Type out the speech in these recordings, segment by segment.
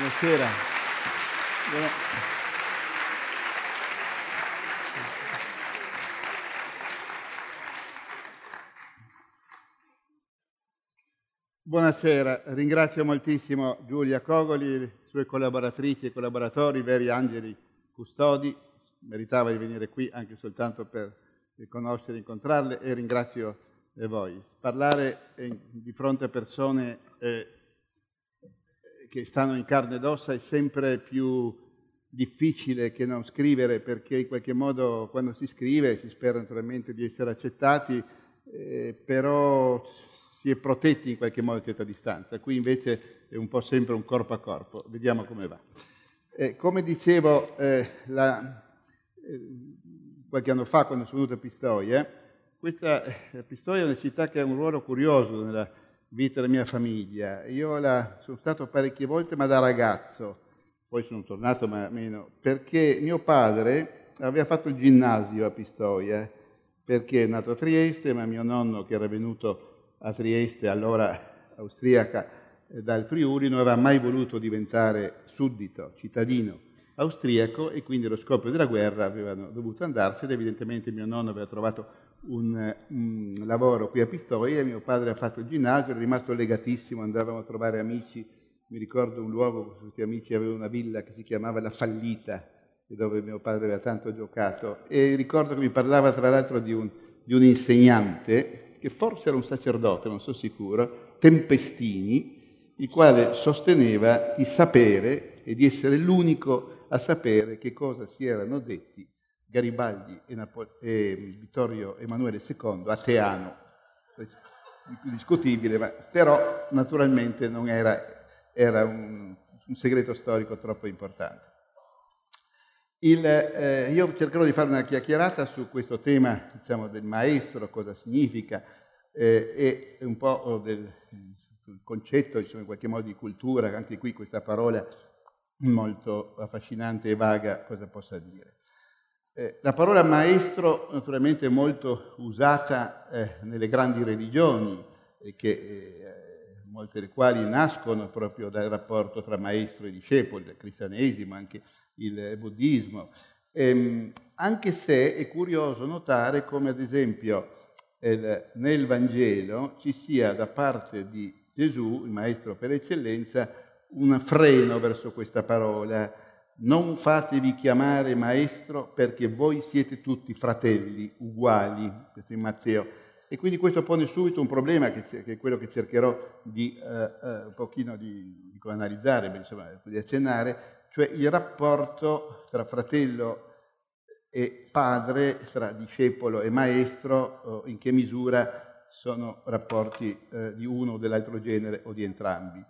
Buonasera. Buonasera, ringrazio moltissimo Giulia Cogoli, le sue collaboratrici e collaboratori, veri angeli custodi, meritava di venire qui anche soltanto per conoscere, incontrarle e ringrazio voi. Parlare di fronte a persone eh, che stanno in carne ed ossa è sempre più difficile che non scrivere perché in qualche modo quando si scrive si spera naturalmente di essere accettati, eh, però si è protetti in qualche modo a certa distanza. Qui invece è un po' sempre un corpo a corpo. Vediamo come va. Eh, come dicevo eh, la, eh, qualche anno fa quando sono venuto a Pistoia, questa eh, Pistoia è una città che ha un ruolo curioso nella vita della mia famiglia. Io la, sono stato parecchie volte, ma da ragazzo, poi sono tornato, ma meno, perché mio padre aveva fatto il ginnasio a Pistoia, perché è nato a Trieste, ma mio nonno, che era venuto a Trieste, allora austriaca, eh, dal Friuli, non aveva mai voluto diventare suddito, cittadino austriaco e quindi allo scoppio della guerra avevano dovuto andarsene. Evidentemente mio nonno aveva trovato un, un, lavoro qui a Pistoia, mio padre ha fatto il ginnasio, è rimasto legatissimo, andavamo a trovare amici, mi ricordo un luogo, questi amici avevano una villa che si chiamava La Fallita, dove mio padre aveva tanto giocato, e ricordo che mi parlava tra l'altro di un, di un insegnante, che forse era un sacerdote, non sono sicuro, Tempestini, il quale sosteneva di sapere e di essere l'unico a sapere che cosa si erano detti Garibaldi e, Napo- e Vittorio Emanuele II a Teano, discutibile, ma però naturalmente non era, era un, un, segreto storico troppo importante. Il, eh, io cercherò di fare una chiacchierata su questo tema diciamo, del maestro, cosa significa, eh, e un po' del concetto, insomma, in qualche modo di cultura, anche qui questa parola molto affascinante e vaga, cosa possa dire. Eh, la parola maestro naturalmente è molto usata eh, nelle grandi religioni, eh, che, eh, molte delle quali nascono proprio dal rapporto tra maestro e discepolo, il cristianesimo, anche il buddismo, ehm, anche se è curioso notare come ad esempio nel Vangelo ci sia da parte di Gesù, il maestro per eccellenza, un freno verso questa parola non fatevi chiamare maestro perché voi siete tutti fratelli, uguali, questo in Matteo. E quindi questo pone subito un problema che, è quello che cercherò di uh, uh, un pochino di, di analizzare, insomma, di accennare, cioè il rapporto tra fratello e padre, tra discepolo e maestro, in che misura sono rapporti uh, di uno o dell'altro genere o di entrambi.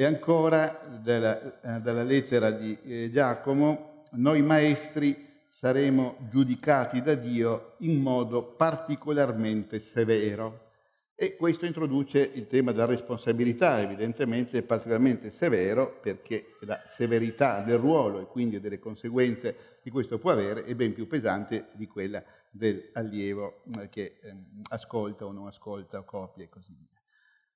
E ancora dalla, eh, dalla lettera di eh, Giacomo, noi maestri saremo giudicati da Dio in modo particolarmente severo. E questo introduce il tema della responsabilità, evidentemente particolarmente severo, perché la severità del ruolo e quindi delle conseguenze che questo può avere è ben più pesante di quella dell'allievo eh, che ehm, ascolta o non ascolta o copia e così via.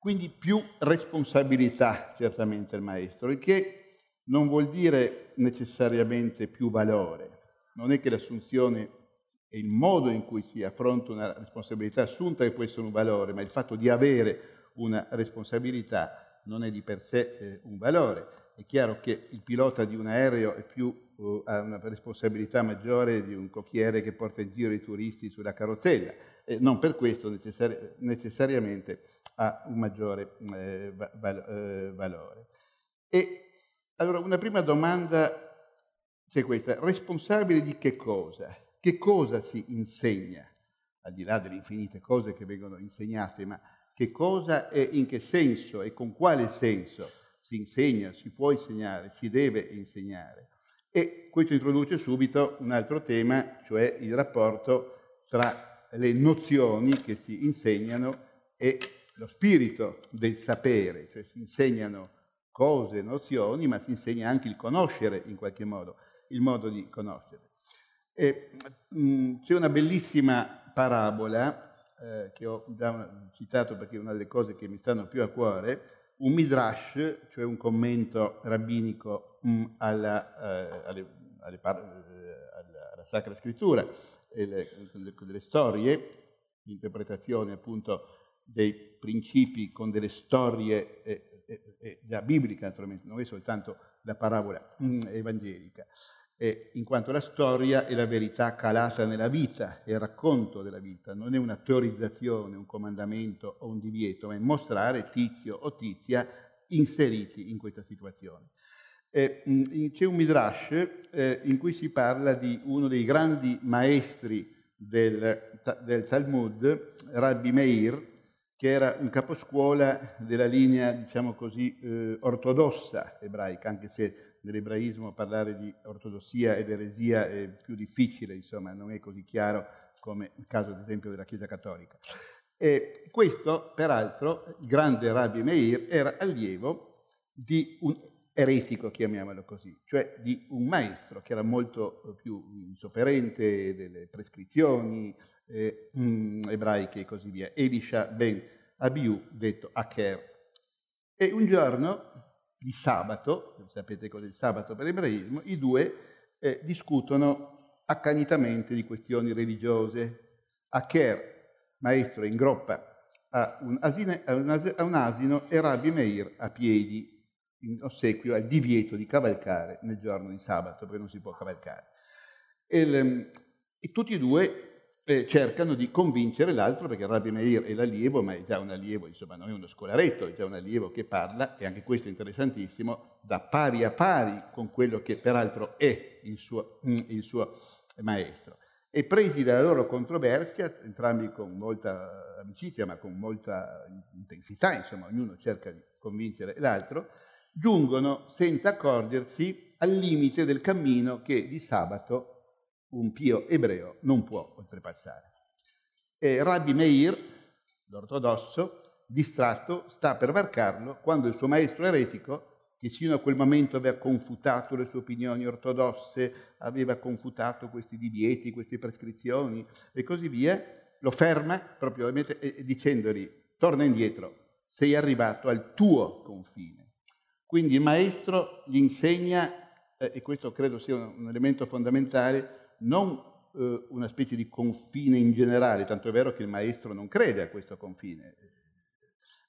Quindi più responsabilità certamente il maestro, il che non vuol dire necessariamente più valore. Non è che l'assunzione e il modo in cui si affronta una responsabilità assunta che può essere un valore, ma il fatto di avere una responsabilità non è di per sé eh, un valore. È chiaro che il pilota di un aereo più, uh, ha una responsabilità maggiore di un cocchiere che porta in giro i turisti sulla carrozzella e non per questo necessari- necessariamente ha un maggiore eh, val- eh, valore. E allora una prima domanda c'è questa, responsabile di che cosa? Che cosa si insegna? Al di là delle infinite cose che vengono insegnate, ma che cosa e in che senso e con quale senso si insegna, si può insegnare, si deve insegnare? E questo introduce subito un altro tema, cioè il rapporto tra le nozioni che si insegnano e lo spirito del sapere, cioè si insegnano cose, nozioni, ma si insegna anche il conoscere in qualche modo, il modo di conoscere. E, mh, mm, c'è una bellissima parabola eh, che ho già citato perché è una delle cose che mi stanno più a cuore, un midrash, cioè un commento rabbinico mm, alla, eh, alle, alle par- eh, alla, alla, Sacra Scrittura, le, delle storie, l'interpretazione appunto dei principi con delle storie eh, eh, eh, già bibliche naturalmente, non è soltanto la parabola mm, evangelica eh, in quanto la storia è la verità calata nella vita, è il racconto della vita, non è una teorizzazione, un comandamento o un divieto, ma è mostrare tizio o tizia inseriti in questa situazione. Eh, c'è un midrash eh, in cui si parla di uno dei grandi maestri del, del Talmud, Rabbi Meir, che era un caposcuola della linea, diciamo così, eh, ortodossa ebraica, anche se nell'ebraismo parlare di ortodossia ed eresia è più difficile, insomma, non è così chiaro come il caso, ad esempio, della Chiesa Cattolica. E questo, peraltro, il grande Rabbi Meir era allievo di un eretico, chiamiamolo così, cioè di un maestro che era molto più insofferente delle prescrizioni eh, mm, ebraiche e così via, Elisha ben Abiu, detto Acher. E un giorno di sabato, sapete cos'è il sabato per l'ebraismo, i due eh, discutono accanitamente di questioni religiose. Acher, maestro in groppa, a un, asine, a, un a un asino e Rabbi Meir a piedi, in ossequio al divieto di cavalcare nel giorno di sabato, perché non si può cavalcare. E, e tutti e due eh, cercano di convincere l'altro, perché Rabbi Meir è l'allievo, ma è già un allievo, insomma non è uno scolaretto, è già un allievo che parla, e anche questo è interessantissimo, da pari a pari con quello che peraltro è il suo, mm, il suo maestro. E presi dalla loro controversia, entrambi con molta amicizia, ma con molta intensità, insomma ognuno cerca di convincere l'altro, giungono senza accorgersi al limite del cammino che di sabato un pio ebreo non può oltrepassare. E Rabbi Meir, l'ortodosso, distratto, sta per varcarlo quando il suo maestro eretico, che sino a quel momento aveva confutato le sue opinioni ortodosse, aveva confutato questi divieti, queste prescrizioni e così via, lo ferma proprio dicendogli torna indietro, sei arrivato al tuo confine. Quindi il maestro gli insegna, eh, e questo credo sia un elemento fondamentale, non eh, una specie di confine in generale, tanto è vero che il maestro non crede a questo confine,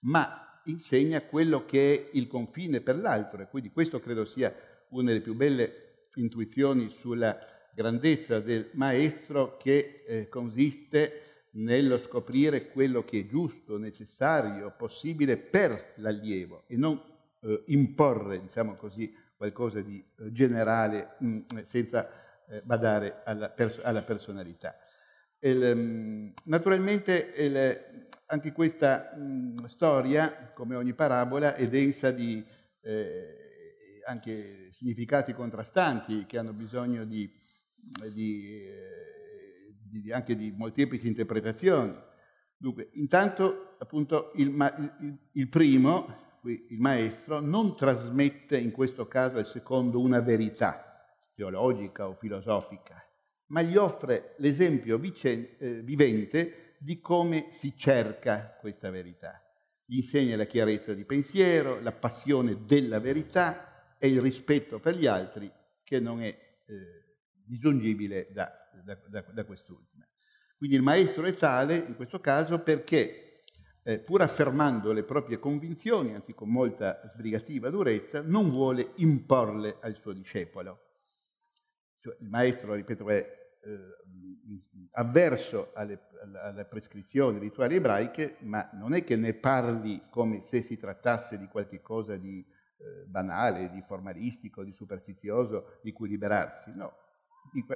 ma insegna quello che è il confine per l'altro e quindi questo credo sia una delle più belle intuizioni sulla grandezza del maestro che eh, consiste nello scoprire quello che è giusto, necessario, possibile per l'allievo e non eh, imporre, diciamo così, qualcosa di eh, generale mh, mm, senza eh, badare alla, pers- alla personalità. Il, um, naturalmente il, anche questa um, storia, come ogni parabola, è densa di eh, anche significati contrastanti che hanno bisogno di, di, eh, di, anche di molteplici interpretazioni. Dunque, intanto appunto il, il, il primo, il maestro, non trasmette in questo caso al secondo una verità, teologica o filosofica, ma gli offre l'esempio eh, vivente di come si cerca questa verità. Gli insegna la chiarezza di pensiero, la passione della verità e il rispetto per gli altri che non è eh, disgiungibile da, da, da, da quest'ultima. Quindi il maestro è tale in questo caso perché, eh, pur affermando le proprie convinzioni, anzi con molta sbrigativa durezza, non vuole imporle al suo discepolo, cioè, il maestro, ripeto, è eh, avverso alle, alle, prescrizioni rituali ebraiche, ma non è che ne parli come se si trattasse di qualche cosa di eh, banale, di formalistico, di superstizioso, di cui liberarsi, no.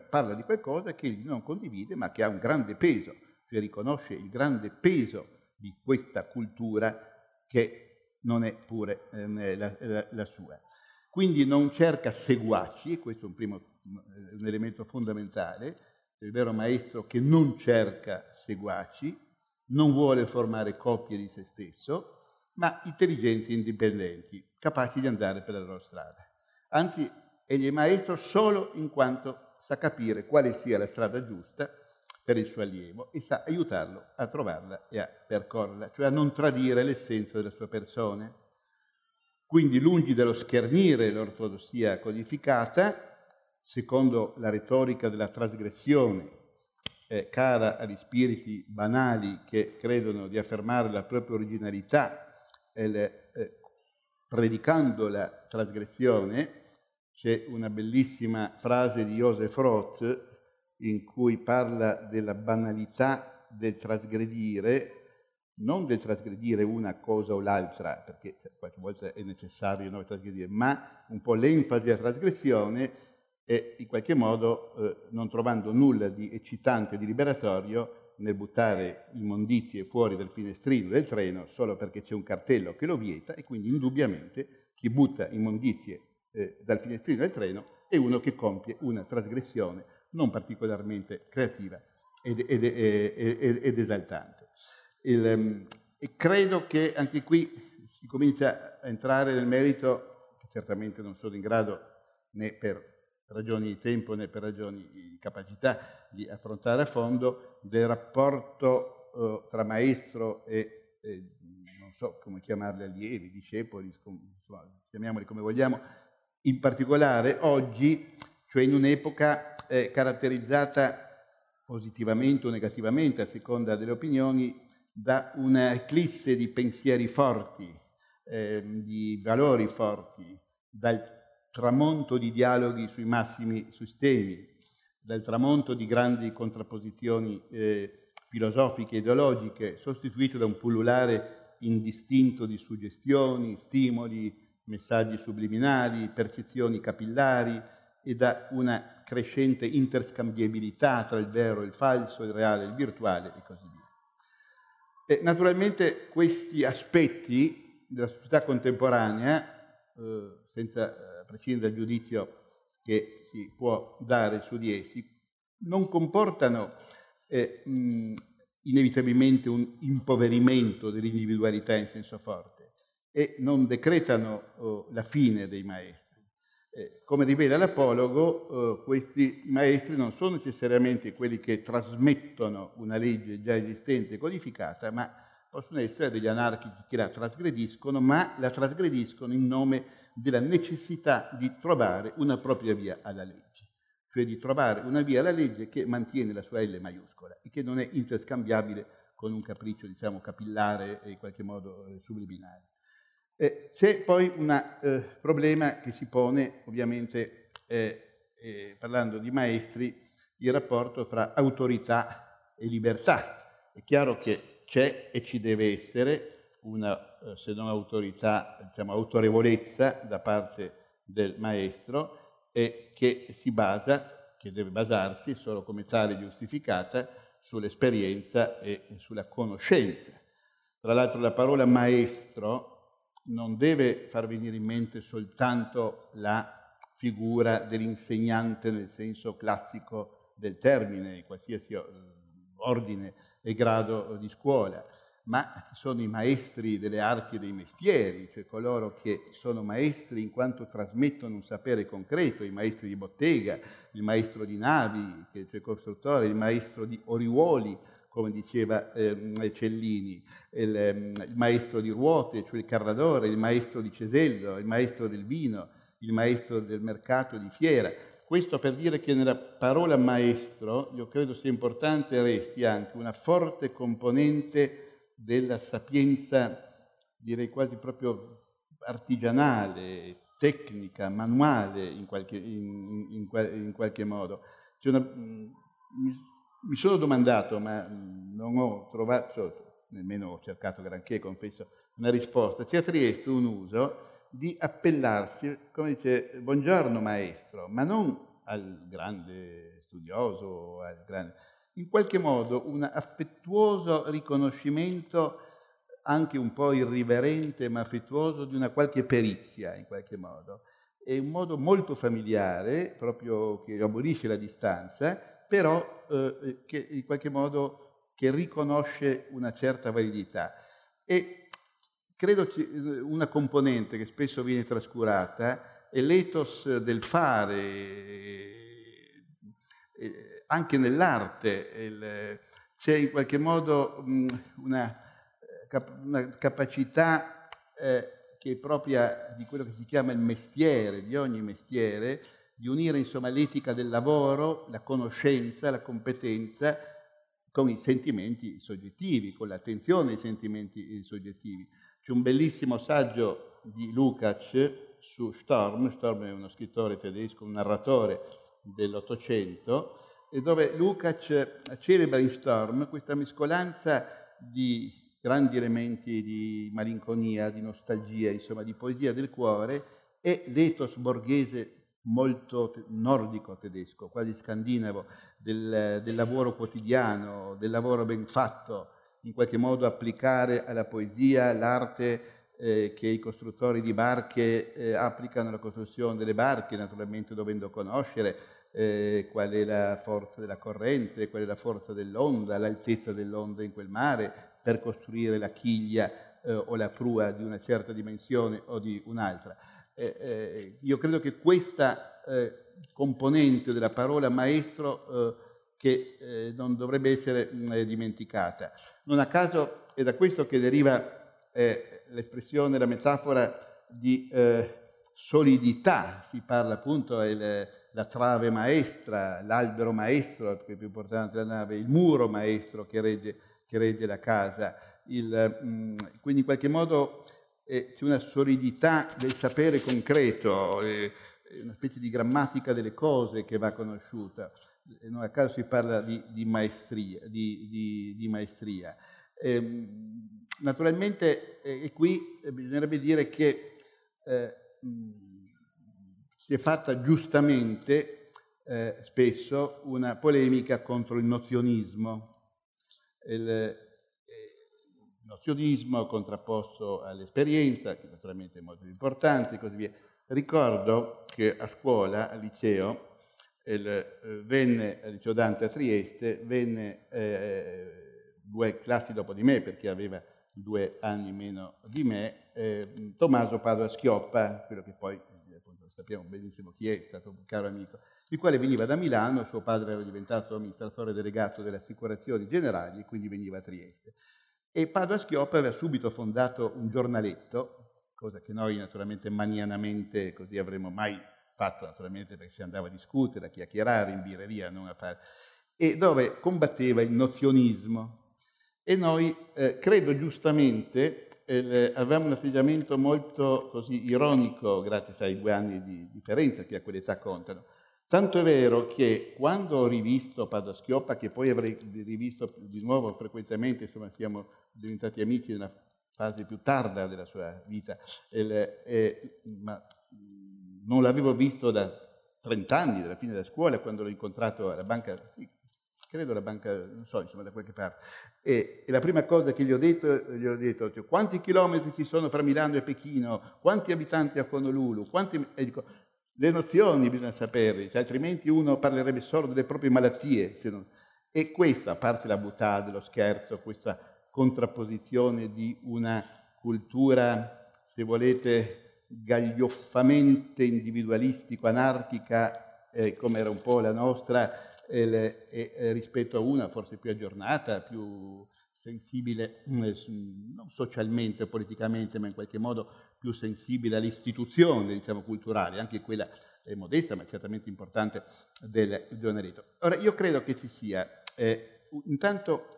Parla di qualcosa che egli non condivide, ma che ha un grande peso, cioè riconosce il grande peso di questa cultura che non è pure eh, la, la, la sua. Quindi non cerca seguaci, questo è un primo un elemento fondamentale, il vero maestro che non cerca seguaci, non vuole formare coppie di se stesso, ma intelligenze indipendenti, capaci di andare per la loro strada. Anzi, egli è maestro solo in quanto sa capire quale sia la strada giusta per il suo allievo e sa aiutarlo a trovarla e a percorrerla, cioè a non tradire l'essenza della sua persona. Quindi lungi dallo schernire l'ortodossia codificata, secondo la retorica della trasgressione, eh, cara agli spiriti banali che credono di affermare la propria originalità, eh, predicando la trasgressione, c'è una bellissima frase di Joseph Roth in cui parla della banalità del trasgredire, non del trasgredire una cosa o l'altra, perché qualche volta è necessario no, trasgredire, ma un po' l'enfasi della trasgressione e in qualche modo eh, non trovando nulla di eccitante, di liberatorio nel buttare immondizie fuori dal finestrino del treno solo perché c'è un cartello che lo vieta e quindi indubbiamente chi butta immondizie eh, dal finestrino del treno è uno che compie una trasgressione non particolarmente creativa ed, ed, ed, ed esaltante. Il, ehm, e credo che anche qui si comincia a entrare nel merito, certamente non sono in grado né per ragioni di tempo né per ragioni di capacità di affrontare a fondo, del rapporto eh, tra maestro e, e, non so come chiamarli, allievi, discepoli, insomma, chiamiamoli come vogliamo, in particolare oggi, cioè in un'epoca eh, caratterizzata positivamente o negativamente, a seconda delle opinioni, da una eclisse di pensieri forti, eh, di valori forti, dal tramonto di dialoghi sui massimi sistemi, dal tramonto di grandi contrapposizioni eh, filosofiche e ideologiche, sostituito da un pullulare indistinto di suggestioni, stimoli, messaggi subliminali, percezioni capillari e da una crescente interscambiabilità tra il vero e il falso, il reale e il virtuale e così via. E naturalmente questi aspetti della società contemporanea, eh, senza eh, prescindere dal giudizio che si può dare su di essi, non comportano eh, mh, inevitabilmente un impoverimento dell'individualità in senso forte e non decretano oh, la fine dei maestri. Eh, come rivela l'apologo, eh, questi maestri non sono necessariamente quelli che trasmettono una legge già esistente e codificata, ma possono essere degli anarchici che la trasgrediscono, ma la trasgrediscono in nome della necessità di trovare una propria via alla legge, cioè di trovare una via alla legge che mantiene la sua L maiuscola e che non è interscambiabile con un capriccio, diciamo, capillare e in qualche modo eh, subliminale. Eh, c'è poi un eh, problema che si pone, ovviamente, eh, eh, parlando di maestri, il rapporto tra autorità e libertà. È chiaro che c'è e ci deve essere una, eh, se non autorità, diciamo autorevolezza da parte del maestro e che si basa, che deve basarsi solo come tale giustificata, sull'esperienza e sulla conoscenza. Tra l'altro la parola maestro non deve far venire in mente soltanto la figura dell'insegnante nel senso classico del termine, qualsiasi eh, ordine e grado di scuola, ma sono i maestri delle arti e dei mestieri, cioè coloro che sono maestri in quanto trasmettono un sapere concreto, i maestri di bottega, il maestro di navi, che è il costruttore, il maestro di oriuoli, come diceva eh, Cellini, il, ehm, il, maestro di ruote, cioè il carradore, il maestro di cesello, il maestro del vino, il maestro del mercato di fiera. Questo per dire che nella parola maestro io credo sia importante resti anche una forte componente della sapienza, direi quasi proprio artigianale, tecnica, manuale in qualche, in, in, in qualche modo. Una, mi sono domandato, ma non ho trovato, nemmeno ho cercato granché, confesso, una risposta. C'è a Trieste un uso di appellarsi, come dice, buongiorno maestro, ma non al grande studioso, al grande, in qualche modo un affettuoso riconoscimento, anche un po' irriverente ma affettuoso, di una qualche perizia, in qualche modo. È un modo molto familiare, proprio che abolisce la distanza, però eh, che in qualche modo che riconosce una certa validità. E credo che eh, una componente che spesso viene trascurata è l'ethos del fare, eh, anche nell'arte. c'è in qualche modo una, una capacità che è propria di quello che si chiama il mestiere, di ogni mestiere, di unire insomma l'etica del lavoro, la conoscenza, la competenza con i sentimenti soggettivi, con l'attenzione ai sentimenti soggettivi. C'è un bellissimo saggio di Lukács su Storm, Storm è uno scrittore tedesco, un narratore dell'Ottocento, dove Lukács celebra in Storm questa mescolanza di grandi elementi di malinconia, di nostalgia, insomma di poesia del cuore e l'ethos borghese molto nordico tedesco, quasi scandinavo, del, del, lavoro quotidiano, del lavoro ben fatto, in qualche modo applicare alla poesia l'arte eh, che i costruttori di barche eh, applicano alla costruzione delle barche, naturalmente dovendo conoscere eh, qual è la forza della corrente, qual è la forza dell'onda, l'altezza dell'onda in quel mare, per costruire la chiglia eh, o la prua di una certa dimensione o di un'altra. Eh, eh, io credo che questa eh, componente della parola maestro eh, che eh, non dovrebbe essere mh, mm, dimenticata. Non a caso è da questo che deriva l'espressione, la metafora di solidità, si parla appunto della trave maestra, l'albero maestro, che è più importante della nave, il muro maestro che regge, che regge la casa. Il, mm, quindi in qualche modo eh, c'è una solidità del sapere concreto, eh, una specie di grammatica delle cose che va conosciuta. Non a caso si parla di, di maestria. Di, di, di maestria. Eh, naturalmente, eh, e qui eh, bisognerebbe dire che eh, si è fatta giustamente spesso una polemica contro il nozionismo. Nozionismo contrapposto all'esperienza, che naturalmente è molto importante e così via. Ricordo che a scuola, al liceo, il, eh, venne, al liceo Dante a Trieste, venne eh, due classi dopo di me, perché aveva due anni meno di me, eh, Tommaso Padua Schioppa, quello che poi appunto, sappiamo benissimo chi è, è stato un caro amico, il quale veniva da Milano, suo padre era diventato amministratore delegato delle assicurazioni generali e quindi veniva a Trieste. E Padua Schioppa aveva subito fondato un giornaletto, cosa che noi naturalmente manianamente così avremmo mai fatto, naturalmente perché si andava a discutere, a chiacchierare in birreria, non a fare, e dove combatteva il nozionismo. E noi, eh, credo giustamente, eh, avevamo un atteggiamento molto così ironico, grazie ai due anni di differenza che a quell'età contano, Tanto è vero che quando ho rivisto Padua Schioppa, che poi avrei rivisto di nuovo frequentemente, insomma siamo diventati amici nella fase più tarda della sua vita, eh, eh, ma non l'avevo visto da 30 anni, dalla fine della scuola, quando l'ho incontrato alla banca, sì, credo alla banca, non so, insomma da qualche parte. E, e, la prima cosa che gli ho detto, gli ho detto, cioè, quanti chilometri ci sono fra Milano e Pechino, quanti abitanti a Honolulu, quanti... E dico, le nozioni bisogna saperle, cioè, altrimenti uno parlerebbe solo delle proprie malattie. Non... E questa, a parte la buttata, lo scherzo, questa contrapposizione di una cultura, se volete, gaglioffamente individualistico-anarchica, eh, come era un po' la nostra, eh, eh, rispetto a una forse più aggiornata, più sensibile, mm, non socialmente politicamente, ma in qualche modo più sensibile alle istituzioni diciamo, culturali, anche quella è modesta ma certamente importante del giornalito. Ora, io credo che ci sia, eh, intanto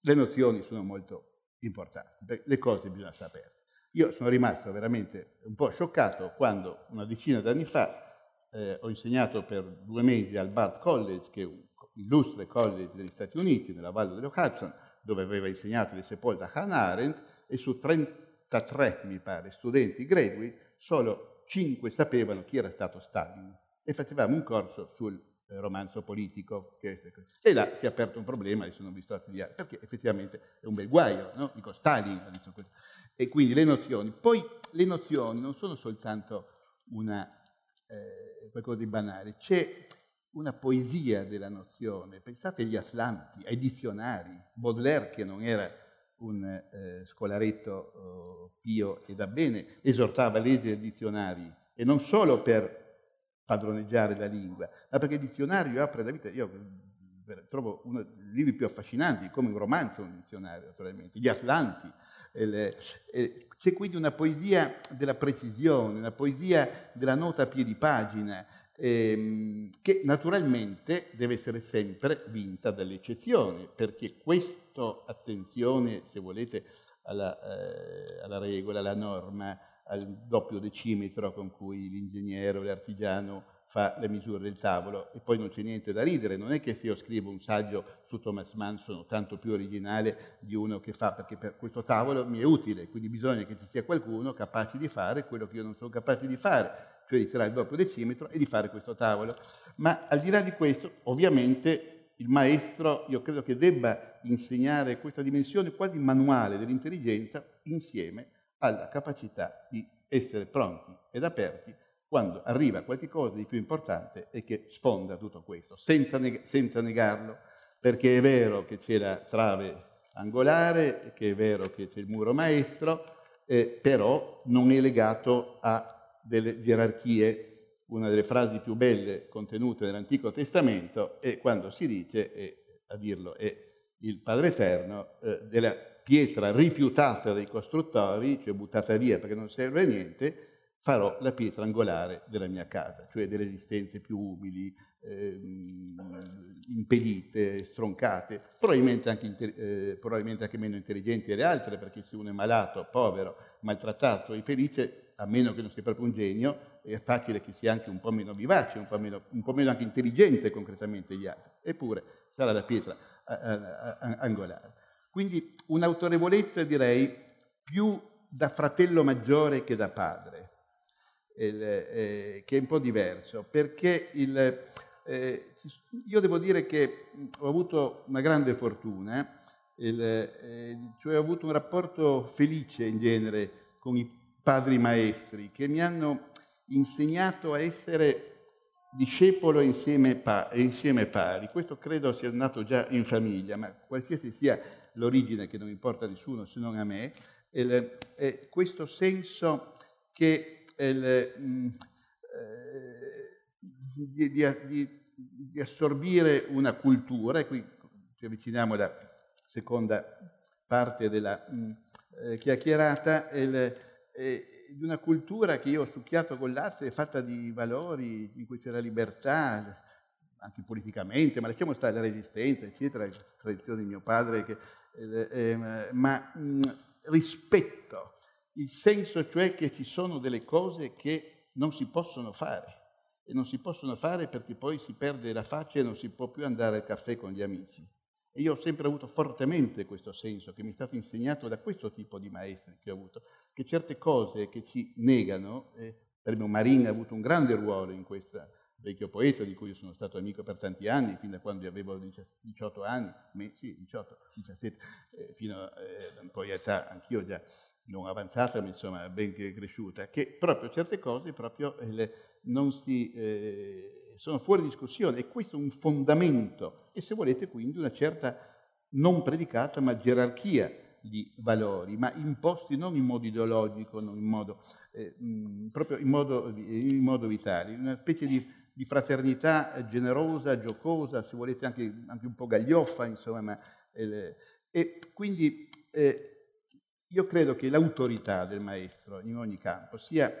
le nozioni sono molto importanti, le cose bisogna sapere. Io sono rimasto veramente un po' scioccato quando una decina d'anni fa eh, ho insegnato per due mesi al Bard College, che è un illustre college degli Stati Uniti, nella Valle dello Hudson, dove aveva insegnato di sepolta Hannah Arendt, e su 30 33, mi pare, studenti graduate, solo 5 sapevano chi era stato Stalin e facevamo un corso sul eh, romanzo politico. e là si è aperto un problema, adesso non vi sto a studiare, perché effettivamente è un bel guaio, no? Dico Stalin, e quindi le nozioni. Poi le nozioni non sono soltanto una, eh, qualcosa di banale, c'è una poesia della nozione. Pensate agli Atlanti, ai dizionari, Baudelaire che non era un eh, scolaretto oh, pio e da bene, esortava a leggere i dizionari e non solo per padroneggiare la lingua, ma perché il dizionario apre la vita. Io trovo uno dei libri più affascinanti, come un romanzo, un dizionario naturalmente, Gli Atlanti. c'è quindi una poesia della precisione, una poesia della nota a piedi pagina, ehm, che naturalmente deve essere sempre vinta dalle eccezioni, perché questa attenzione, se volete, alla, eh, alla regola, alla norma, al doppio decimetro con cui l'ingegnere o l'artigiano fa le misure del tavolo e poi non c'è niente da ridere, non è che se io scrivo un saggio su Thomas Mann sono tanto più originale di uno che fa, perché per questo tavolo mi è utile, quindi bisogna che ci sia qualcuno capace di fare quello che io non sono capace di fare, cioè di tirare il doppio decimetro e di fare questo tavolo. Ma al di là di questo, ovviamente il maestro, io credo che debba insegnare questa dimensione quasi manuale dell'intelligenza insieme alla capacità di essere pronti ed aperti quando arriva qualcosa di più importante e che sfonda tutto questo, senza, neg- senza negarlo, perché è vero che c'è la trave angolare, che è vero che c'è il muro maestro, eh, però non è legato a delle gerarchie. Una delle frasi più belle contenute nell'Antico Testamento è quando si dice, e a dirlo è il Padre Eterno, eh, della pietra rifiutata dai costruttori, cioè buttata via perché non serve a niente, farò la pietra angolare della mia casa, cioè delle esistenze più umili, ehm, impedite, stroncate, probabilmente anche, eh, probabilmente anche, meno intelligenti delle altre, perché se uno è malato, povero, maltrattato, infelice, a meno che non sia proprio un genio, è facile che sia anche un po' meno vivace, un po' meno, un po meno anche intelligente concretamente gli altri. Eppure sarà la pietra angolare. Quindi un'autorevolezza, direi, più da fratello maggiore che da padre eh, che è un po' diverso, perché il, eh, io devo dire che ho avuto una grande fortuna, eh, cioè ho avuto un rapporto felice in genere con i padri maestri che mi hanno insegnato a essere discepolo insieme, pa- insieme pari. Questo credo sia nato già in famiglia, ma qualsiasi sia l'origine, che non importa a nessuno se non a me, il, questo senso che il, mm, eh, di, di, di, assorbire una cultura, e qui ci avviciniamo alla seconda parte della mm, eh, chiacchierata, il, eh, di una cultura che io ho succhiato con latte, è fatta di valori in cui c'è la libertà, anche politicamente, ma lasciamo stare la resistenza, eccetera, tradizione di mio padre, che, eh, eh, ma mh, rispetto il senso cioè che ci sono delle cose che non si possono fare e non si possono fare perché poi si perde la faccia e non si può più andare al caffè con gli amici. E io ho sempre avuto fortemente questo senso che mi è stato insegnato da questo tipo di maestri che ho avuto, che certe cose che ci negano, eh, per me Marin ha avuto un grande ruolo in questa, vecchio poeta di cui sono stato amico per tanti anni, fin da quando avevo 18 anni, sì, 18, 17, eh, fino a eh, età anch'io già non avanzata, ma insomma ben cresciuta, che proprio certe cose proprio eh, non si, eh, sono fuori discussione. E questo è un fondamento e se volete quindi una certa non predicata ma gerarchia di valori, ma imposti non in modo ideologico, non in modo, eh, proprio in modo, in modo vitale, una specie di di fraternità generosa, giocosa, se volete anche, anche un po' gaglioffa, insomma. Ma, eh, e quindi eh, io credo che l'autorità del maestro in ogni campo sia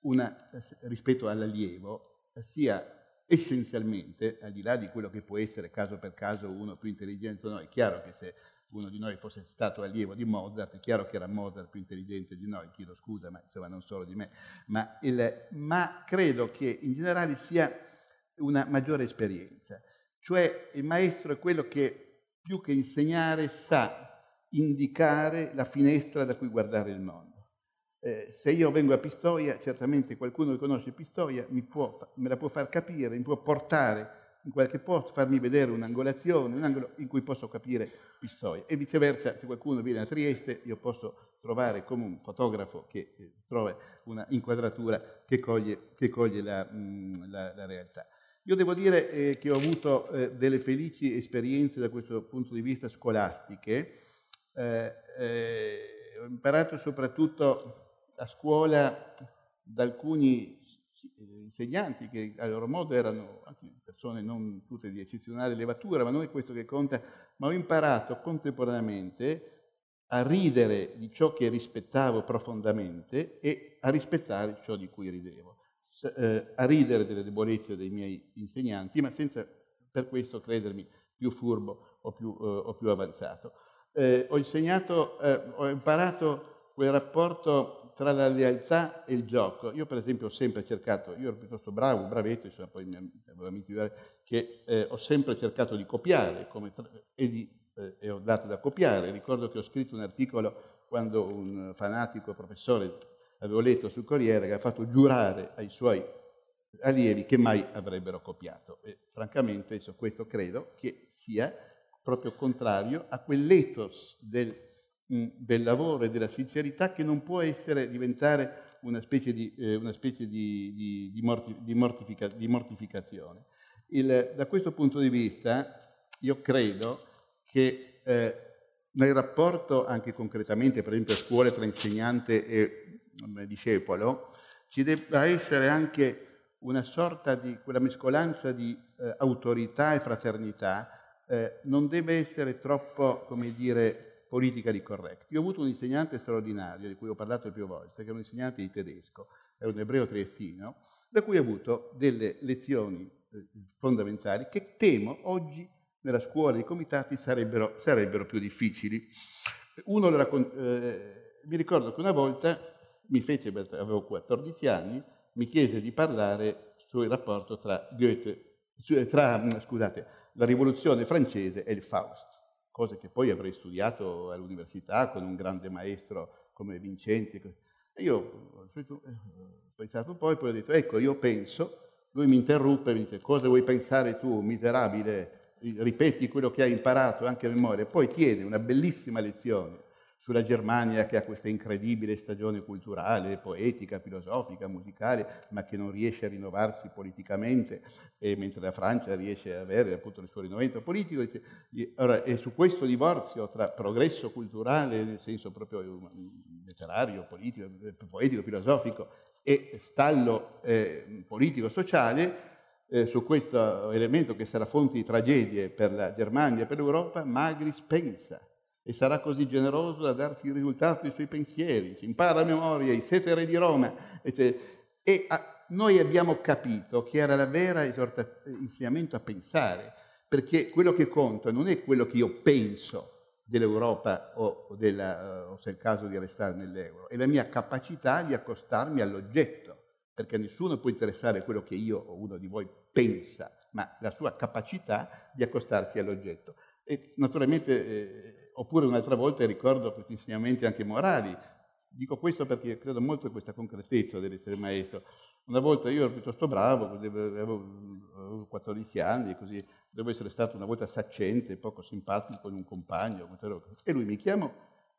una, rispetto all'allievo, sia essenzialmente, al di là di quello che può essere caso per caso uno più intelligente o no, è chiaro che se uno di noi fosse stato allievo di Mozart, è chiaro che era Mozart più intelligente di noi, chiedo scusa, ma insomma non solo di me, ma, il, ma credo che in generale sia una maggiore esperienza. Cioè il maestro è quello che più che insegnare sa indicare la finestra da cui guardare il mondo. Eh, se io vengo a Pistoia, certamente qualcuno che conosce Pistoia può, me la può far capire, mi può portare in qualche posto, farmi vedere un'angolazione, un angolo in cui posso capire Pistoia. E viceversa, se qualcuno viene a Trieste, io posso trovare come un fotografo che eh, trova una inquadratura che coglie, che coglie la, mh, mm, la, la, realtà. Io devo dire eh, che ho avuto eh, delle felici esperienze da questo punto di vista scolastiche. Eh, eh, ho imparato soprattutto a scuola da alcuni insegnanti che a loro modo erano persone non tutte di eccezionale levatura, ma non è questo che conta, ma ho imparato contemporaneamente a ridere di ciò che rispettavo profondamente e a rispettare ciò di cui ridevo, eh, a ridere delle debolezze dei miei insegnanti, ma senza per questo credermi più furbo o più, eh, o più avanzato. Eh, ho insegnato, eh, ho imparato quel rapporto tra la lealtà e il gioco. Io per esempio ho sempre cercato, io ero piuttosto bravo, bravetto, insomma poi avevo amici che eh, ho sempre cercato di copiare come, e, di, eh, e ho dato da copiare. Ricordo che ho scritto un articolo quando un fanatico professore avevo letto sul Corriere che aveva fatto giurare ai suoi allievi che mai avrebbero copiato. E francamente questo credo che sia proprio contrario a quell'ethos del, del lavoro e della sincerità che non può essere diventare una specie di, eh, una specie di, di, di morti, mortifica, mortificazione. Il, da questo punto di vista io credo che eh, nel rapporto anche concretamente, per esempio a scuole tra insegnante e discepolo, ci debba essere anche una sorta di quella mescolanza di eh, autorità e fraternità eh, non deve essere troppo, come dire, politica di corretto. Io ho avuto un insegnante straordinario, di cui ho parlato più volte, che è un insegnante di tedesco, era un ebreo triestino, da cui ho avuto delle lezioni eh, fondamentali che temo oggi nella scuola i comitati sarebbero, sarebbero più difficili. Uno raccont- eh, mi ricordo che una volta mi fece, avevo 14 anni, mi chiese di parlare sul rapporto tra, Goethe, tra scusate, la rivoluzione francese e il Faust, cose che poi avrei studiato all'università con un grande maestro come Vincenti. E io ho pensato un po' e poi ho detto, ecco, io penso, lui mi interruppe e mi dice, cosa vuoi pensare tu, miserabile, ripeti quello che hai imparato anche a memoria. Poi tiene una bellissima lezione sulla Germania che ha questa incredibile stagione culturale, poetica, filosofica, musicale, ma che non riesce a rinnovarsi politicamente, mentre la Francia riesce ad avere appunto il suo rinnovamento politico. Ora, e su questo divorzio tra progresso culturale, nel senso proprio letterario, politico, poetico, filosofico, e stallo eh, politico-sociale, eh, su questo elemento che sarà fonte di tragedie per la Germania e per l'Europa, Magris pensa e sarà così generoso da darti il risultato dei suoi pensieri. Ci impara a memoria i sette re di Roma. E a, noi abbiamo capito che era la vera insegnamento a pensare, perché quello che conta non è quello che io penso dell'Europa o, della, o se è il caso di restare nell'euro, è la mia capacità di accostarmi all'oggetto, perché nessuno può interessare quello che io o uno di voi pensa, ma la sua capacità di accostarsi all'oggetto. E naturalmente eh, oppure un'altra volta ricordo questi insegnamenti anche morali. Dico questo perché credo molto in questa concretezza dell'essere maestro. Una volta io ero piuttosto bravo, avevo 14 anni, così devo essere stato una volta saccente, poco simpatico con un compagno, e lui mi chiamò,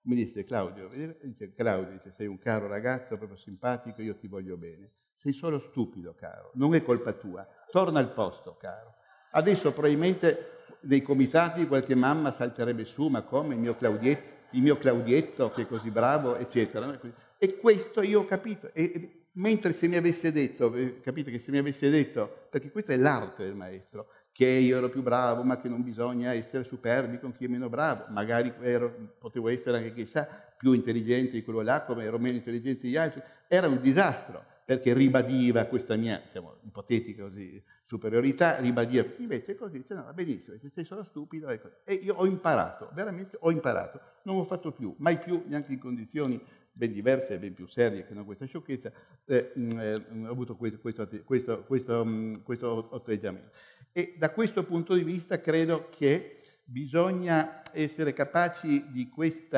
mi disse Claudio, dice, Claudio dice, sei un caro ragazzo, proprio simpatico, io ti voglio bene. Sei solo stupido, caro, non è colpa tua, torna al posto, caro. Adesso probabilmente dei comitati qualche mamma salterebbe su, ma come il mio Claudietto, il mio Claudietto che è così bravo, eccetera. E questo io ho capito. E, mentre se mi avesse detto, eh, capite che se mi avesse detto, perché questa è l'arte del maestro, che io ero più bravo, ma che non bisogna essere superbi con chi è meno bravo, magari ero, potevo essere anche chissà più intelligente di quello là, come ero meno intelligente di altri, era un disastro perché ribadiva questa mia diciamo, ipotetica così, superiorità, ribadiva, invece così dice no, va benissimo, sei solo stupido. Ecco. E io ho imparato, veramente ho imparato, non l'ho fatto più, mai più, neanche in condizioni ben diverse e ben più serie che non questa sciocchezza, eh, eh, ho avuto questo, questo, questo, questo, questo atteggiamento. E da questo punto di vista credo che bisogna essere capaci di questo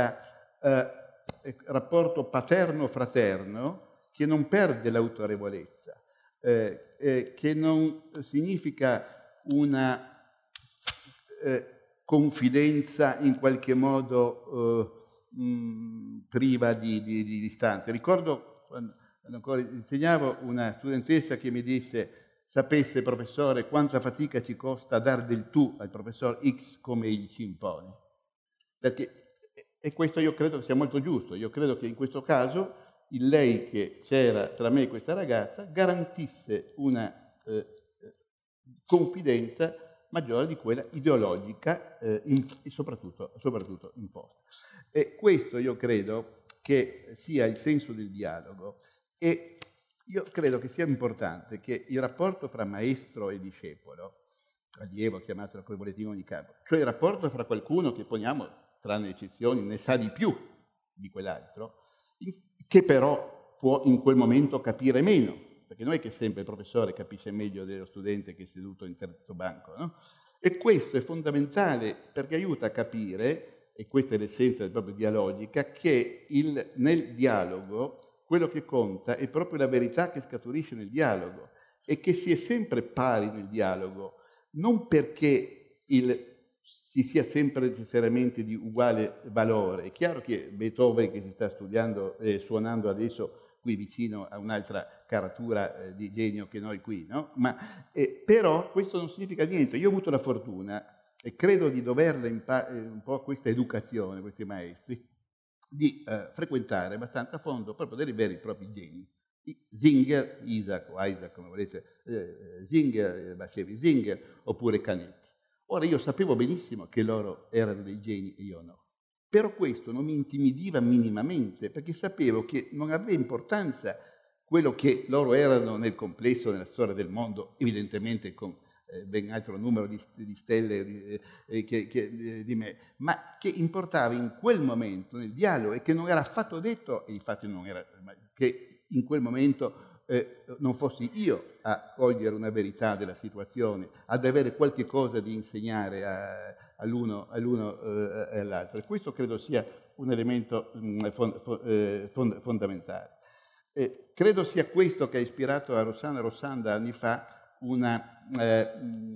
eh, rapporto paterno-fraterno, che non perde l'autorevolezza, eh, eh, che non significa una eh, confidenza in qualche modo mh, eh, mm, priva di, di, di, distanza. Ricordo quando, ancora insegnavo una studentessa che mi disse sapesse professore quanta fatica ci costa dar del tu al professor X come egli ci impone. Perché, e questo io credo sia molto giusto, io credo che in questo caso il lei che c'era tra me e questa ragazza garantisse una eh, confidenza maggiore di quella ideologica eh, in, e soprattutto, soprattutto imposta. E questo io credo che sia il senso del dialogo e io credo che sia importante che il rapporto fra maestro e discepolo, allievo chiamatelo come volete in ogni caso, cioè il rapporto fra qualcuno che poniamo, tranne eccezioni, ne sa di più di quell'altro, che però può in quel momento capire meno, perché non è che sempre il professore capisce meglio dello studente che è seduto in terzo banco, no? E questo è fondamentale perché aiuta a capire, e questa è l'essenza proprio dialogica, che il, nel dialogo quello che conta è proprio la verità che scaturisce nel dialogo e che si è sempre pari nel dialogo, non perché il si sia sempre necessariamente di uguale valore. È chiaro che Beethoven che si sta studiando e eh, suonando adesso qui vicino a un'altra caratura eh, di genio che noi qui, no? Ma, eh, però questo non significa niente. Io ho avuto la fortuna, e credo di doverle impa- eh, un po' questa educazione, questi maestri, di eh, frequentare abbastanza a fondo proprio dei veri e propri geni. Zinger, Isaac o Isaac come volete, eh, Zinger, Bashevi Zinger, oppure Canetti. Ora io sapevo benissimo che loro erano dei geni e io no, però questo non mi intimidiva minimamente perché sapevo che non aveva importanza quello che loro erano nel complesso, nella storia del mondo, evidentemente con eh, ben altro numero di, di stelle eh, che, che, eh, di me, ma che importava in quel momento, nel dialogo, e che non era affatto detto, e infatti non era, che in quel momento eh, non fossi io a cogliere una verità della situazione, ad avere qualche cosa di insegnare a, all'uno, all'uno eh, e all'altro. E questo credo sia un elemento mh, mm, fond, eh, fond, fondamentale. credo sia questo che ha ispirato a Rossana Rossanda anni fa una eh, mm,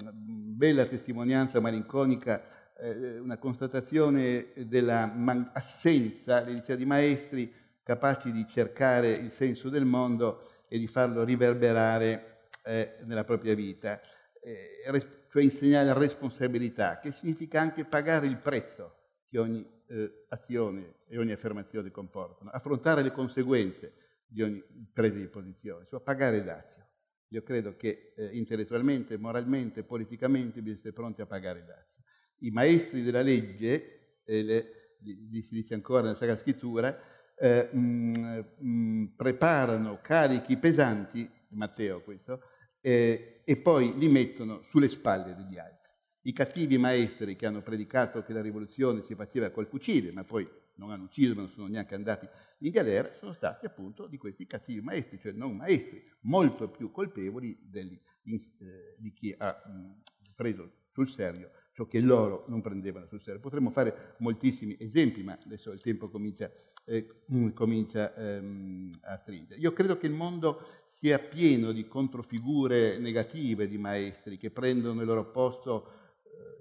bella testimonianza malinconica, eh, una constatazione dell'assenza di maestri capaci di cercare il senso del mondo e di farlo riverberare eh, nella propria vita, eh, cioè insegnare responsabilità, che significa anche pagare il prezzo che ogni eh, azione e ogni affermazione comportano, affrontare le conseguenze di ogni presa di posizione, cioè pagare il dazio. Io credo che eh, intellettualmente, moralmente, politicamente bisogna essere pronti a pagare il dazio. I maestri della legge, le, li, si dice ancora nella Sacra Scrittura, eh, mh, mh, preparano carichi pesanti, Matteo questo, eh, e poi li mettono sulle spalle degli altri. I cattivi maestri che hanno predicato che la rivoluzione si faceva col fucile, ma poi non hanno ucciso, non sono neanche andati in galera, sono stati appunto di questi cattivi maestri, cioè non maestri, molto più colpevoli degli, eh, di chi ha mh, preso sul serio ciò che loro non prendevano sul serio. Potremmo fare moltissimi esempi, ma adesso il tempo comincia, eh, comincia ehm, a stringere. Io credo che il mondo sia pieno di controfigure negative di maestri che prendono il loro posto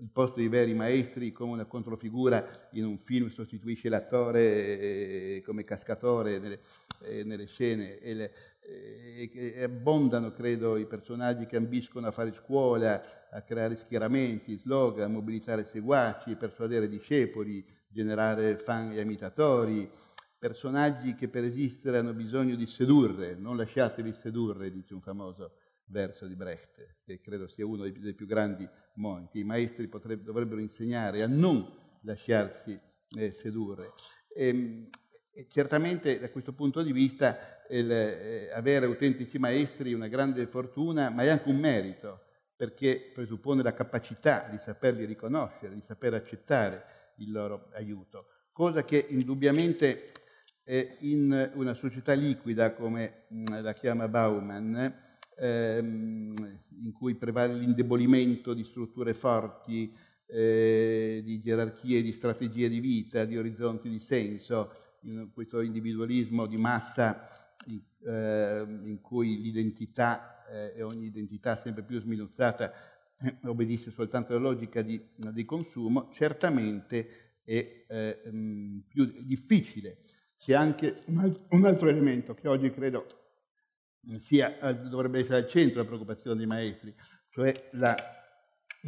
il posto dei veri maestri come una controfigura in un film sostituisce l'attore eh, come cascatore nelle, eh, nelle scene e, le, eh, e, abbondano, credo, i personaggi che ambiscono a fare scuola, a creare schieramenti, slogan, mobilitare seguaci, persuadere discepoli, generare fan e imitatori, personaggi che per esistere hanno bisogno di sedurre, non lasciatevi sedurre, dice un famoso verso di Brecht, che credo sia uno dei, più grandi monti. I maestri dovrebbero insegnare a non lasciarsi eh, sedurre. E, ehm, e certamente da questo punto di vista il, eh, avere autentici maestri è una grande fortuna, ma è anche un merito, perché presuppone la capacità di saperli riconoscere, di saper accettare il loro aiuto, cosa che indubbiamente in una società liquida come mm, la chiama Bauman, ehm, in cui prevale l'indebolimento di strutture forti, eh, di gerarchie, di strategie di vita, di orizzonti di senso, questo individualismo di massa in, eh, in cui l'identità eh, e ogni identità sempre più sminuzzata eh, obbedisce soltanto alla logica di, di consumo, certamente è eh, più difficile. C'è anche un altro elemento che oggi credo sia, eh, dovrebbe essere al centro della preoccupazione dei maestri, cioè la,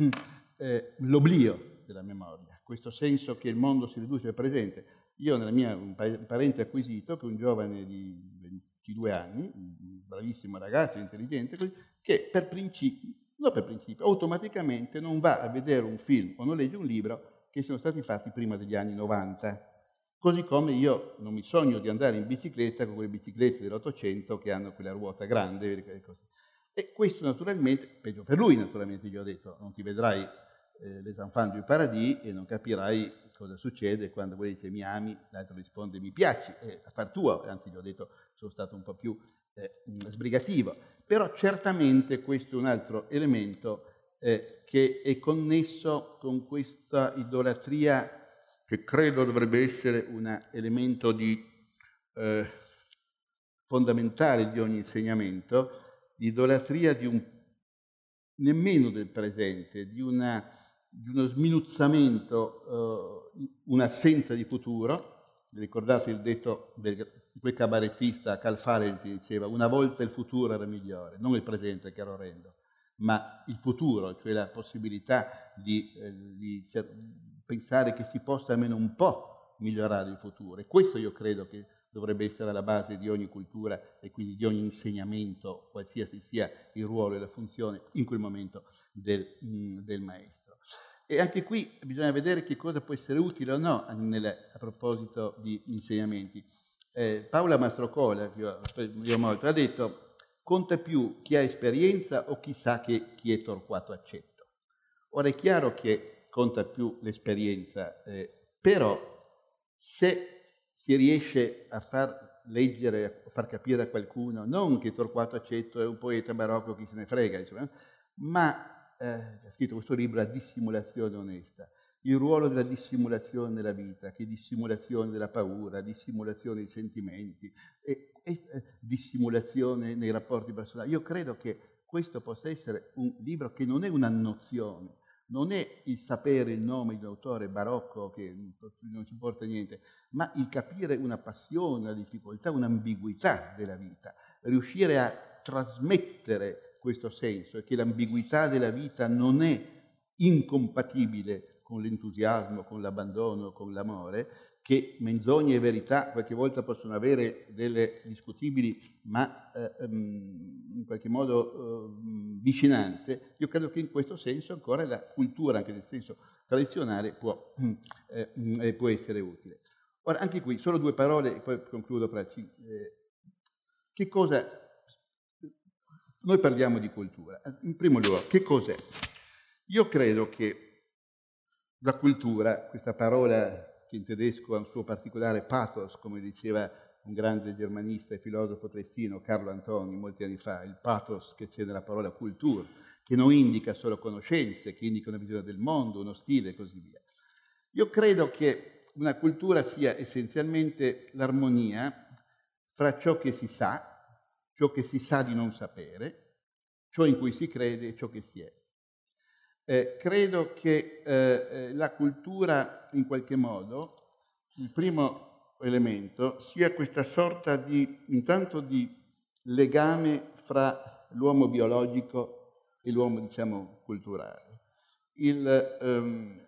mm, eh, l'oblio della memoria, questo senso che il mondo si riduce al presente. Io nella mia, parente acquisito, che è un giovane di 22 anni, bravissimo ragazzo, intelligente, che per principio, non per principio, automaticamente non va a vedere un film o non legge un libro che sono stati fatti prima degli anni 90. Così come io non mi sogno di andare in bicicletta con quelle biciclette dell'Ottocento che hanno quella ruota grande. E questo naturalmente, peggio per lui naturalmente, gli ho detto, non ti vedrai eh, les enfants du paradis e non capirai cosa succede quando voi dice mi ami, l'altro risponde mi piaci, è affar tuo, anzi gli ho detto sono stato un po' più eh, sbrigativo. Però certamente questo è un altro elemento eh, che è connesso con questa idolatria che credo dovrebbe essere un elemento di, eh, fondamentale di ogni insegnamento, l'idolatria di un, nemmeno del presente, di, una, di uno sminuzzamento, uh, un'assenza di futuro. Ricordate il detto di quel cabarettista Calfare che diceva una volta il futuro era migliore, non il presente che era orrendo, ma il futuro, cioè la possibilità di, eh, di pensare che si possa almeno un po' migliorare il futuro. E questo io credo che dovrebbe essere alla base di ogni cultura e quindi di ogni insegnamento, qualsiasi sia il ruolo e la funzione in quel momento del, mm, del maestro. E anche qui bisogna vedere che cosa può essere utile o no nel, a proposito di insegnamenti. Eh, Paola Mastrocola, che io, io molto, ha detto conta più chi ha esperienza o chi sa che chi è torquato accetto. Ora è chiaro che conta più l'esperienza, eh, però se si riesce a far leggere, a far capire a qualcuno, non che Torquato Accetto è un poeta barocco, chi se ne frega, insomma, ma eh, ha scritto questo libro, La dissimulazione onesta, il ruolo della dissimulazione nella vita, che è dissimulazione della paura, dissimulazione dei sentimenti, e, e eh, dissimulazione nei rapporti personali. Io credo che questo possa essere un libro che non è una nozione, non è il sapere il nome di un autore barocco che non ci porta niente, ma il capire una passione, una difficoltà, un'ambiguità della vita, riuscire a trasmettere questo senso e che l'ambiguità della vita non è incompatibile con l'entusiasmo, con l'abbandono, con l'amore, che menzogne e verità qualche volta possono avere delle discutibili, ma eh, ehm, in qualche modo eh, vicinanze, io credo che in questo senso ancora la cultura, anche nel senso tradizionale, può, eh, eh può essere utile. Ora, anche qui, solo due parole e poi concludo. Fra, eh, che cosa... Noi parliamo di cultura. In primo luogo, che cos'è? Io credo che la cultura, questa parola che in tedesco ha un suo particolare pathos, come diceva un grande germanista e filosofo triestino, Carlo Antoni, molti anni fa, il pathos che c'è nella parola cultura, che non indica solo conoscenze, che indica una visione del mondo, uno stile e così via. Io credo che una cultura sia essenzialmente l'armonia fra ciò che si sa, ciò che si sa di non sapere, ciò in cui si crede e ciò che si è. Eh, credo che eh, eh, la cultura, in qualche modo, il primo elemento, sia questa sorta di, intanto, di legame fra l'uomo biologico e l'uomo, diciamo, culturale. Il, um,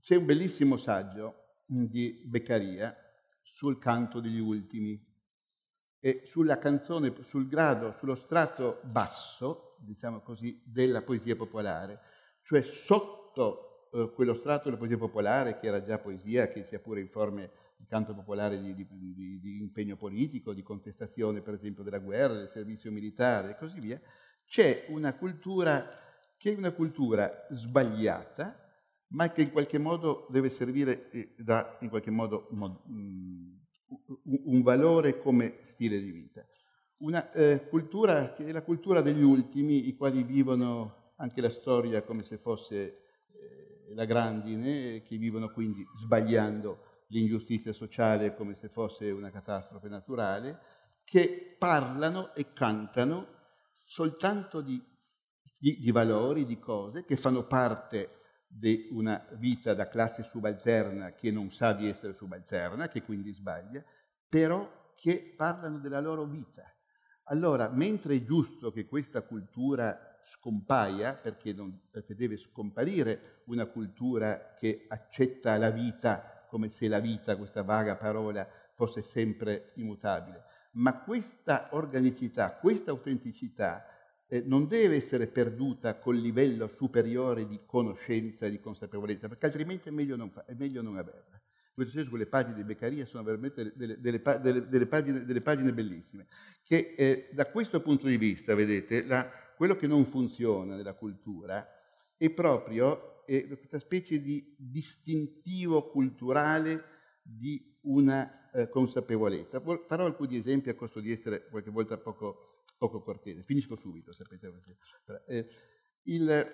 c'è un bellissimo saggio di Beccaria sul canto degli ultimi e sulla canzone, sul grado, sullo strato basso, diciamo così, della poesia popolare, cioè sotto eh, quello strato della poesia popolare, che era già poesia, che sia pure in forme di canto popolare di, di, di, di impegno politico, di contestazione per esempio della guerra, del servizio militare e così via, c'è una cultura che è una cultura sbagliata, ma che in qualche modo deve servire eh, da in qualche modo mod, mh, un valore come stile di vita. Una eh, cultura che è la cultura degli ultimi, i quali vivono anche la storia come se fosse eh, la grandine, che vivono quindi sbagliando l'ingiustizia sociale come se fosse una catastrofe naturale, che parlano e cantano soltanto di, di, di valori, di cose che fanno parte di una vita da classe subalterna che non sa di essere subalterna, che quindi sbaglia, però che parlano della loro vita. Allora, mentre è giusto che questa cultura scompaia, perché, non, perché deve scomparire una cultura che accetta la vita come se la vita, questa vaga parola, fosse sempre immutabile, ma questa organicità, questa autenticità eh, non deve essere perduta col livello superiore di conoscenza e di consapevolezza, perché altrimenti è meglio non, è meglio non averla. In questo senso quelle pagine di Beccaria sono veramente delle, delle, delle, delle pagine, pagine, bellissime, che eh, da questo punto di vista, vedete, la, quello che non funziona nella cultura è proprio eh, questa specie di distintivo culturale di una eh, consapevolezza. Farò alcuni esempi a costo di essere qualche volta poco, poco cortese. Finisco subito, sapete. Eh, il,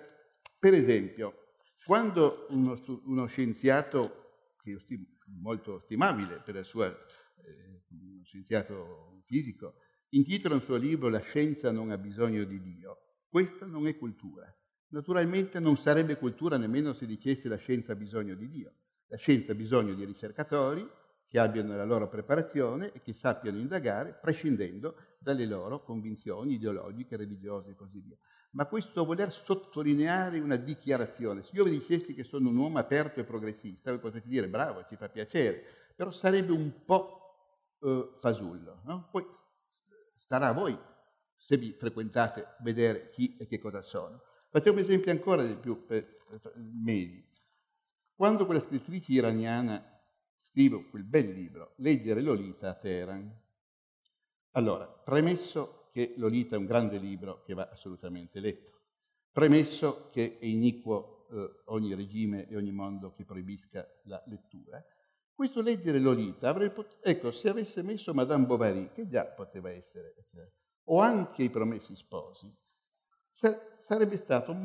per esempio, quando uno, uno, scienziato, che io stimo, molto stimabile per il suo eh, scienziato fisico, intitola un suo libro La scienza non ha bisogno di Dio, questa non è cultura. Naturalmente non sarebbe cultura nemmeno se dicesse la scienza ha bisogno di Dio. La scienza ha bisogno di ricercatori che abbiano la loro preparazione e che sappiano indagare prescindendo dalle loro convinzioni ideologiche, religiose e così via. Ma questo voler sottolineare una dichiarazione, se io vi dicessi che sono un uomo aperto e progressista, voi potete dire bravo, ci fa piacere, però sarebbe un po' eh, fasullo. No? Poi starà a voi, se vi frequentate, vedere chi e che cosa sono. Facciamo esempi ancora di più eh, medi. Quando quella scrittrice iraniana scrive quel bel libro, Leggere Lolita a Teheran. Allora, premesso che Lolita è un grande libro che va assolutamente letto, premesso che è iniquo eh, ogni regime e ogni mondo che proibisca la lettura, questo leggere Lolita avrebbe potuto, ecco, se avesse messo Madame Bovary, che già poteva essere, o anche i promessi sposi, sarebbe stata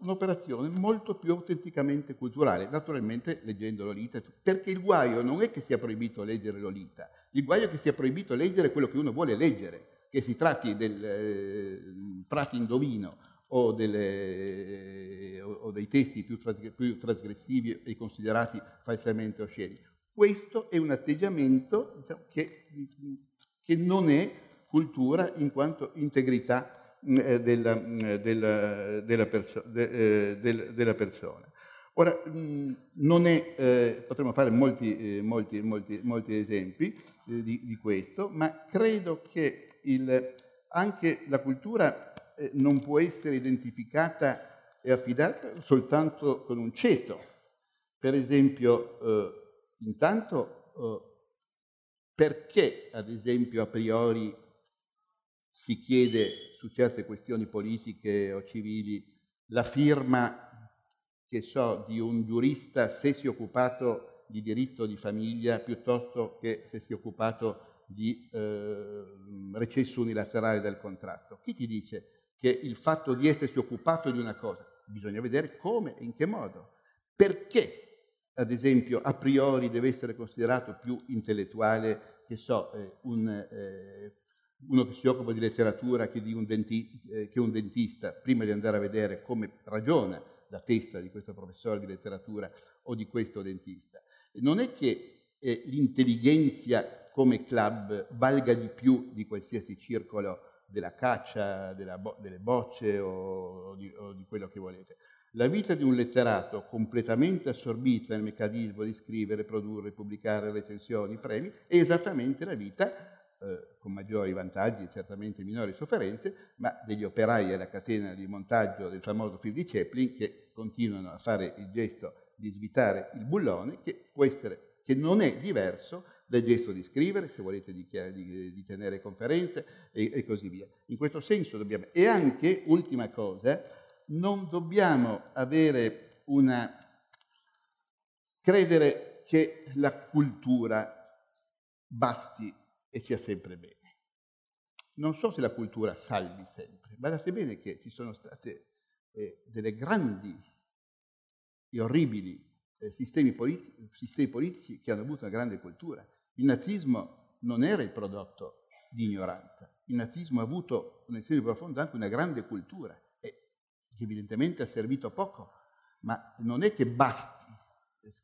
un'operazione molto più autenticamente culturale, naturalmente leggendo Lolita, perché il guaio non è che sia proibito leggere Lolita, il guaio è che sia proibito leggere quello che uno vuole leggere, che si tratti del eh, Prati Indovino o, delle, o, o, dei testi più, più trasgressivi e considerati falsamente osceni. Questo è un atteggiamento diciamo, che, che non è cultura in quanto integrità eh, della, eh, della, della, perso- de, eh, del, della, persona. Ora, non è, eh, potremmo fare molti, molti, molti, molti esempi eh, di, di, questo, ma credo che il, anche la cultura eh, non può essere identificata e affidata soltanto con un ceto. Per esempio, intanto, perché ad esempio a priori si chiede su certe questioni politiche o civili la firma, che so, di un giurista se si è occupato di diritto di famiglia piuttosto che se si è occupato di eh, recesso unilaterale del contratto. Chi ti dice che il fatto di essersi occupato di una cosa, bisogna vedere come e in che modo. Perché, ad esempio, a priori deve essere considerato più intellettuale, che so, eh, un eh, uno che si occupa di letteratura che, di un, denti, eh, che un dentista, prima di andare a vedere come ragiona la testa di questo professore di letteratura o di questo dentista. Non è che eh, l'intelligenza come club valga di più di qualsiasi circolo della caccia, della bo- delle bocce o, di, o di quello che volete. La vita di un letterato completamente assorbita nel meccanismo di scrivere, produrre, pubblicare recensioni, premi, è esattamente la vita eh, con maggiori vantaggi e certamente minori sofferenze, ma degli operai alla catena di montaggio del famoso film di Chaplin che continuano a fare il gesto di svitare il bullone, che, essere, che non è diverso dal gesto di scrivere, se volete di, di, di tenere conferenze e, e, così via. In questo senso dobbiamo... E anche, ultima cosa, non dobbiamo avere una... credere che la cultura basti e sia sempre bene. Non so se la cultura salvi sempre, guardate bene che ci sono state eh, delle grandi e orribili eh, sistemi, politi- sistemi politici che hanno avuto una grande cultura. Il nazismo non era il prodotto di ignoranza, il nazismo ha avuto esempio profondo anche una grande cultura, e che evidentemente ha servito poco, ma non è che basti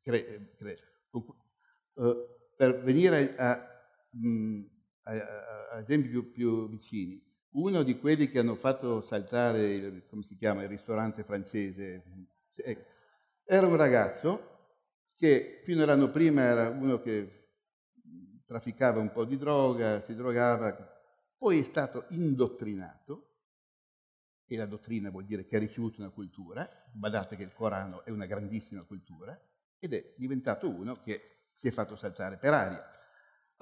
cre- cre- uh, per venire a mh, a, a, esempi più, più, vicini. Uno di quelli che hanno fatto saltare, il, chiama, il ristorante francese, ecco, era un ragazzo che fino all'anno prima era uno che trafficava un po' di droga, si drogava, poi è stato indottrinato, e la dottrina vuol dire che ha ricevuto una cultura, badate che il Corano è una grandissima cultura, ed è diventato uno che si è fatto saltare per aria.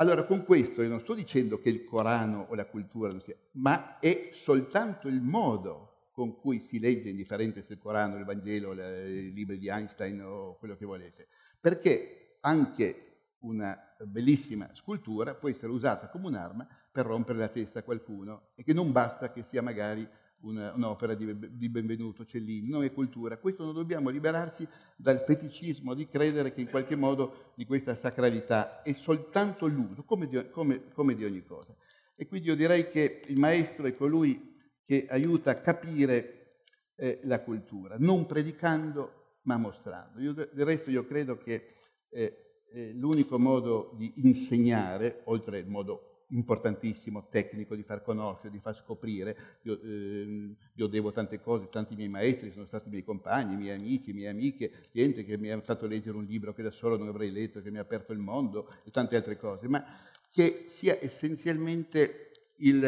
Allora con questo io non sto dicendo che il Corano o la cultura non sia, ma è soltanto il modo con cui si legge indifferente se il Corano, il Vangelo, i libri di Einstein o quello che volete, perché anche una bellissima scultura può essere usata come un'arma per rompere la testa a qualcuno e che non basta che sia magari una, un'opera di, di, Benvenuto Cellini, non è cultura. Questo non dobbiamo liberarci dal feticismo di credere che in qualche modo di questa sacralità è soltanto l'uso, come di, come, come di ogni cosa. E quindi io direi che il maestro è colui che aiuta a capire eh, la cultura, non predicando ma mostrando. Io, del resto io credo che eh, eh, l'unico modo di insegnare, oltre il modo importantissimo, tecnico, di far conoscere, di far scoprire. Io, eh, io, devo tante cose, tanti miei maestri sono stati miei compagni, miei amici, mie amiche, gente che mi ha fatto leggere un libro che da solo non avrei letto, che mi ha aperto il mondo e tante altre cose, ma che sia essenzialmente il,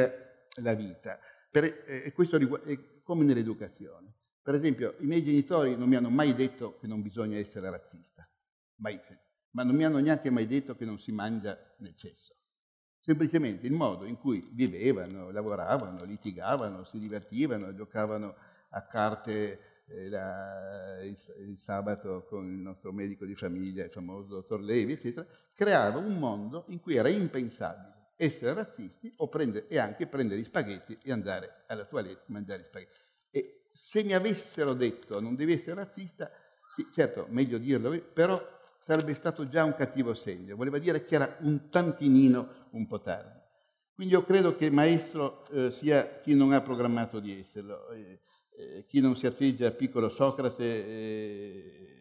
la vita. Per, eh, questo è come nell'educazione. Per esempio, i miei genitori non mi hanno mai detto che non bisogna essere razzista, mai, ma non mi hanno neanche mai detto che non si mangia nel cesso semplicemente il modo in cui vivevano, lavoravano, litigavano, si divertivano, giocavano a carte eh, la, il, il, sabato con il nostro medico di famiglia, il famoso dottor Levi, eccetera, creava un mondo in cui era impensabile essere razzisti prendere, e anche prendere gli spaghetti e andare alla toilette e mangiare gli spaghetti. E se mi avessero detto non devi essere razzista, sì, certo, meglio dirlo, però sarebbe stato già un cattivo segno, voleva dire che era un tantinino un po' tardi. Quindi io credo che maestro eh, sia chi non ha programmato di esserlo, eh, eh, chi non si atteggia a piccolo Socrate e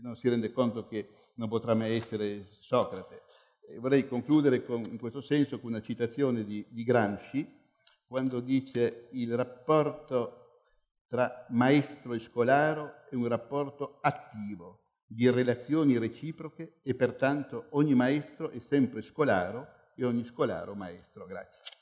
non si rende conto che non potrà mai essere Socrate. vorrei concludere con, in questo senso con una citazione di, di Gramsci, quando dice il rapporto tra maestro e scolaro è un rapporto attivo, di relazioni reciproche e pertanto ogni maestro è sempre scolaro e ogni scolaro maestro. Grazie.